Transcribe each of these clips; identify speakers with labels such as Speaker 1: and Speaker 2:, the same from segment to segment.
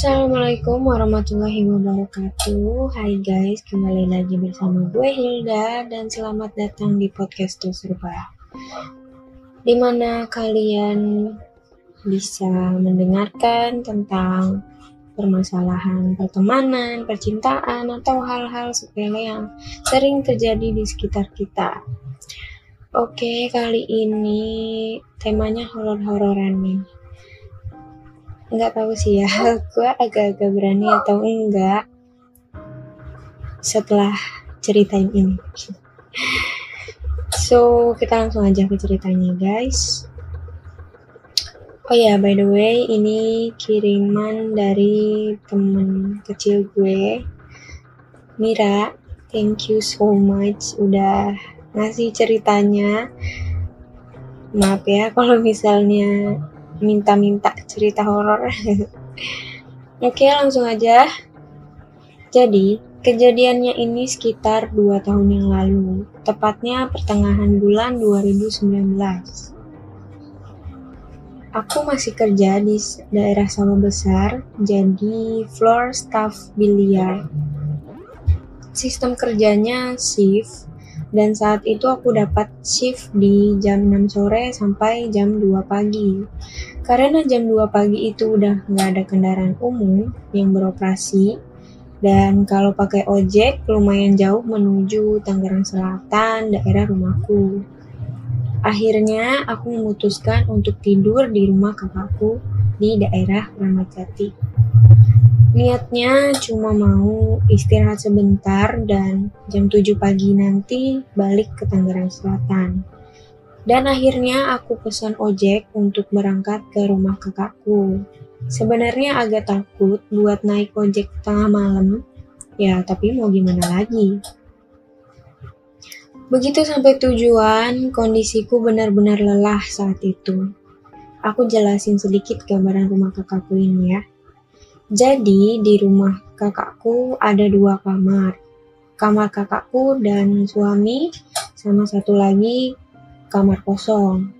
Speaker 1: Assalamualaikum warahmatullahi wabarakatuh. Hai guys, kembali lagi bersama gue Hilda Dan selamat datang di podcast Serba Di mana kalian bisa mendengarkan tentang permasalahan pertemanan, percintaan, atau hal-hal sepele yang sering terjadi di sekitar kita. Oke, kali ini temanya horor-hororan nih nggak tahu sih ya gue agak-agak berani atau enggak setelah ceritain ini. So kita langsung aja ke ceritanya guys. Oh ya yeah, by the way ini kiriman dari temen kecil gue Mira. Thank you so much udah ngasih ceritanya. Maaf ya kalau misalnya minta-minta cerita horor. Oke, langsung aja. Jadi, kejadiannya ini sekitar 2 tahun yang lalu, tepatnya pertengahan bulan 2019. Aku masih kerja di daerah Sawah Besar, jadi floor staff biliar. Sistem kerjanya shift, dan saat itu aku dapat shift di jam 6 sore sampai jam 2 pagi. Karena jam 2 pagi itu udah nggak ada kendaraan umum yang beroperasi, dan kalau pakai ojek lumayan jauh menuju Tangerang Selatan, daerah rumahku. Akhirnya aku memutuskan untuk tidur di rumah kakakku di daerah Ramadjati. Niatnya cuma mau istirahat sebentar dan jam 7 pagi nanti balik ke Tangerang Selatan. Dan akhirnya aku pesan ojek untuk berangkat ke rumah kakakku. Sebenarnya agak takut buat naik ojek tengah malam, ya tapi mau gimana lagi. Begitu sampai tujuan, kondisiku benar-benar lelah saat itu. Aku jelasin sedikit gambaran rumah kakakku ini ya. Jadi di rumah kakakku ada dua kamar. Kamar kakakku dan suami sama satu lagi kamar kosong.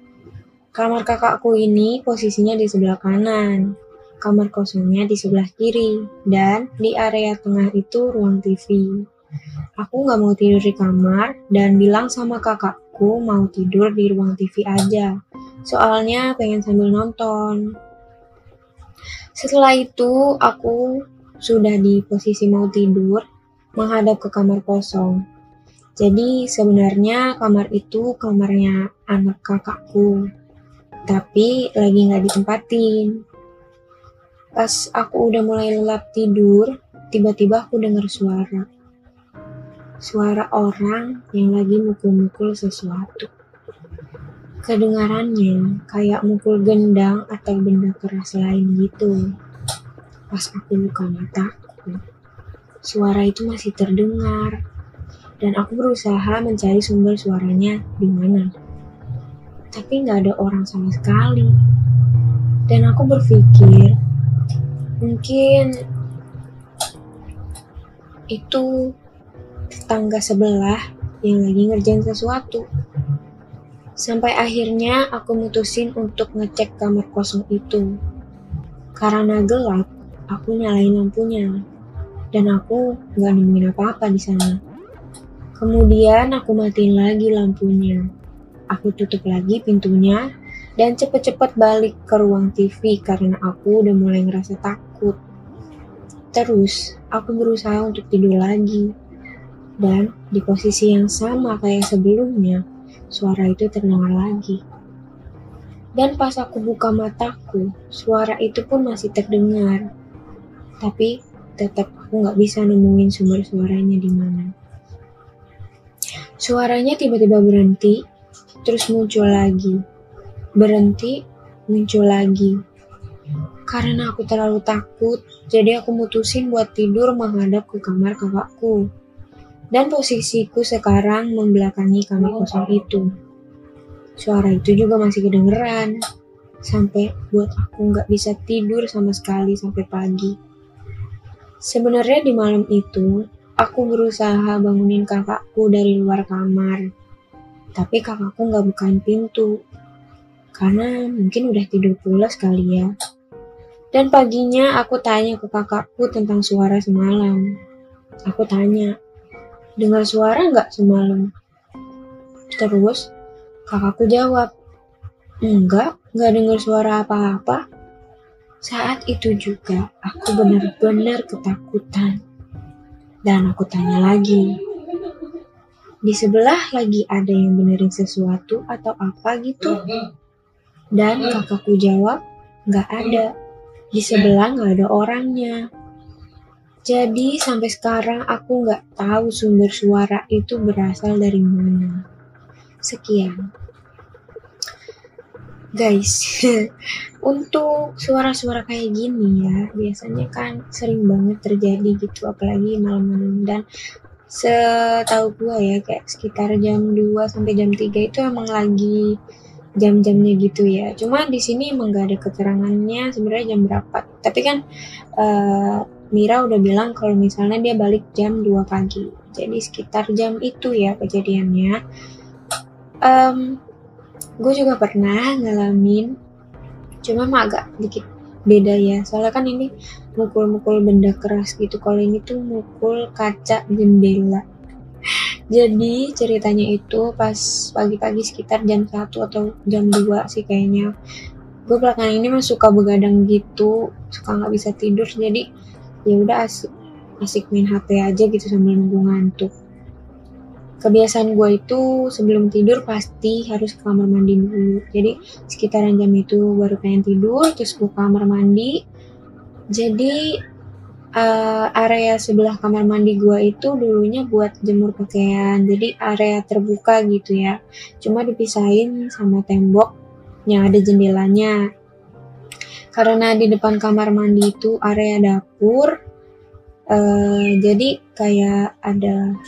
Speaker 1: Kamar kakakku ini posisinya di sebelah kanan, kamar kosongnya di sebelah kiri, dan di area tengah itu ruang TV. Aku nggak mau tidur di kamar dan bilang sama kakakku mau tidur di ruang TV aja. Soalnya pengen sambil nonton. Setelah itu, aku sudah di posisi mau tidur, menghadap ke kamar kosong. Jadi sebenarnya kamar itu kamarnya anak kakakku, tapi lagi nggak ditempatin. Pas aku udah mulai lelap tidur, tiba-tiba aku dengar suara. Suara orang yang lagi mukul-mukul sesuatu. Kedengarannya kayak mukul gendang atau benda keras lain gitu. Pas aku buka mataku, suara itu masih terdengar. Dan aku berusaha mencari sumber suaranya di mana. Tapi nggak ada orang sama sekali. Dan aku berpikir, mungkin itu tetangga sebelah yang lagi ngerjain sesuatu. Sampai akhirnya aku mutusin untuk ngecek kamar kosong itu. Karena gelap, aku nyalain lampunya. Dan aku nggak nemuin apa-apa di sana. Kemudian aku matiin lagi lampunya. Aku tutup lagi pintunya dan cepet-cepet balik ke ruang TV karena aku udah mulai ngerasa takut. Terus, aku berusaha untuk tidur lagi. Dan di posisi yang sama kayak sebelumnya, suara itu terdengar lagi. Dan pas aku buka mataku, suara itu pun masih terdengar. Tapi tetap aku nggak bisa nemuin sumber suaranya di mana. Suaranya tiba-tiba berhenti, terus muncul lagi. Berhenti, muncul lagi. Karena aku terlalu takut, jadi aku mutusin buat tidur menghadap ke kamar kakakku dan posisiku sekarang membelakangi kamar kosong itu. Suara itu juga masih kedengeran, sampai buat aku nggak bisa tidur sama sekali sampai pagi. Sebenarnya di malam itu, aku berusaha bangunin kakakku dari luar kamar, tapi kakakku nggak bukain pintu, karena mungkin udah tidur pulas kali ya. Dan paginya aku tanya ke kakakku tentang suara semalam. Aku tanya, dengar suara nggak semalam? Terus kakakku jawab, enggak, nggak dengar suara apa-apa. Saat itu juga aku benar-benar ketakutan. Dan aku tanya lagi, di sebelah lagi ada yang benerin sesuatu atau apa gitu? Dan kakakku jawab, nggak ada. Di sebelah nggak ada orangnya. Jadi sampai sekarang aku nggak tahu sumber suara itu berasal dari mana. Sekian. Guys, untuk suara-suara kayak gini ya, biasanya kan sering banget terjadi gitu, apalagi malam-malam. Dan setahu gua ya, kayak sekitar jam 2 sampai jam 3 itu emang lagi jam-jamnya gitu ya. Cuma di sini emang gak ada keterangannya sebenarnya jam berapa. Tapi kan uh, Mira udah bilang kalau misalnya dia balik jam 2 pagi. Jadi sekitar jam itu ya kejadiannya. Um, gue juga pernah ngalamin, cuma mah agak dikit beda ya. Soalnya kan ini mukul-mukul benda keras gitu. Kalau ini tuh mukul kaca jendela jadi ceritanya itu pas pagi-pagi sekitar jam 1 atau jam 2 sih kayaknya. Gue belakangan ini mah suka begadang gitu, suka nggak bisa tidur jadi ya udah asik, asik main HP aja gitu sambil nunggu ngantuk. Kebiasaan gue itu sebelum tidur pasti harus ke kamar mandi dulu. Jadi sekitaran jam itu baru pengen tidur, terus gue kamar mandi. Jadi uh, area sebelah kamar mandi gua itu dulunya buat jemur pakaian jadi area terbuka gitu ya cuma dipisahin sama tembok yang ada jendelanya karena di depan kamar mandi itu area dapur uh, jadi kayak ada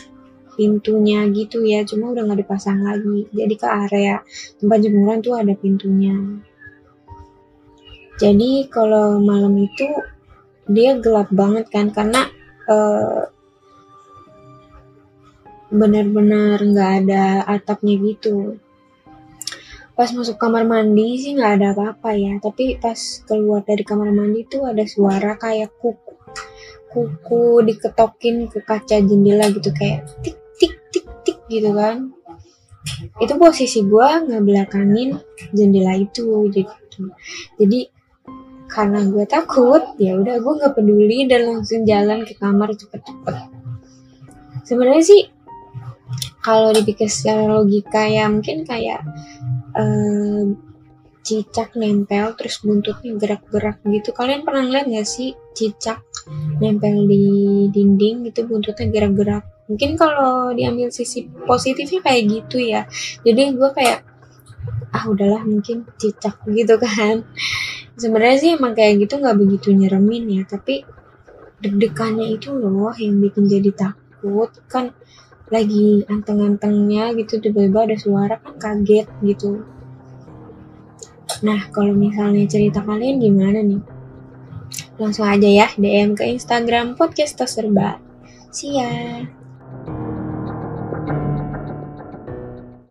Speaker 1: pintunya gitu ya cuma udah nggak dipasang lagi. Jadi ke area tempat jemuran tuh ada pintunya. Jadi kalau malam itu dia gelap banget kan karena uh, benar-benar nggak ada atapnya gitu pas masuk kamar mandi sih nggak ada apa-apa ya. Tapi pas keluar dari kamar mandi tuh ada suara kayak kuku. Kuku diketokin ke kaca jendela gitu kayak tik tik tik tik gitu kan. Itu posisi gue ngebelakangin jendela itu gitu. Jadi karena gue takut ya udah gue nggak peduli dan langsung jalan ke kamar cepet-cepet. Sebenarnya sih kalau dipikir secara logika ya mungkin kayak uh, cicak nempel terus buntutnya gerak-gerak gitu. Kalian pernah ngeliat gak sih cicak nempel di dinding gitu buntutnya gerak-gerak? Mungkin kalau diambil sisi positifnya kayak gitu ya. Jadi gue kayak ah udahlah mungkin cicak gitu kan. Sebenarnya sih emang kayak gitu nggak begitu nyeremin ya tapi deg-degannya itu loh yang bikin jadi takut. Kan lagi anteng-antengnya gitu tiba-tiba ada suara kan kaget gitu nah kalau misalnya cerita kalian gimana nih langsung aja ya DM ke Instagram podcast serba. See ya.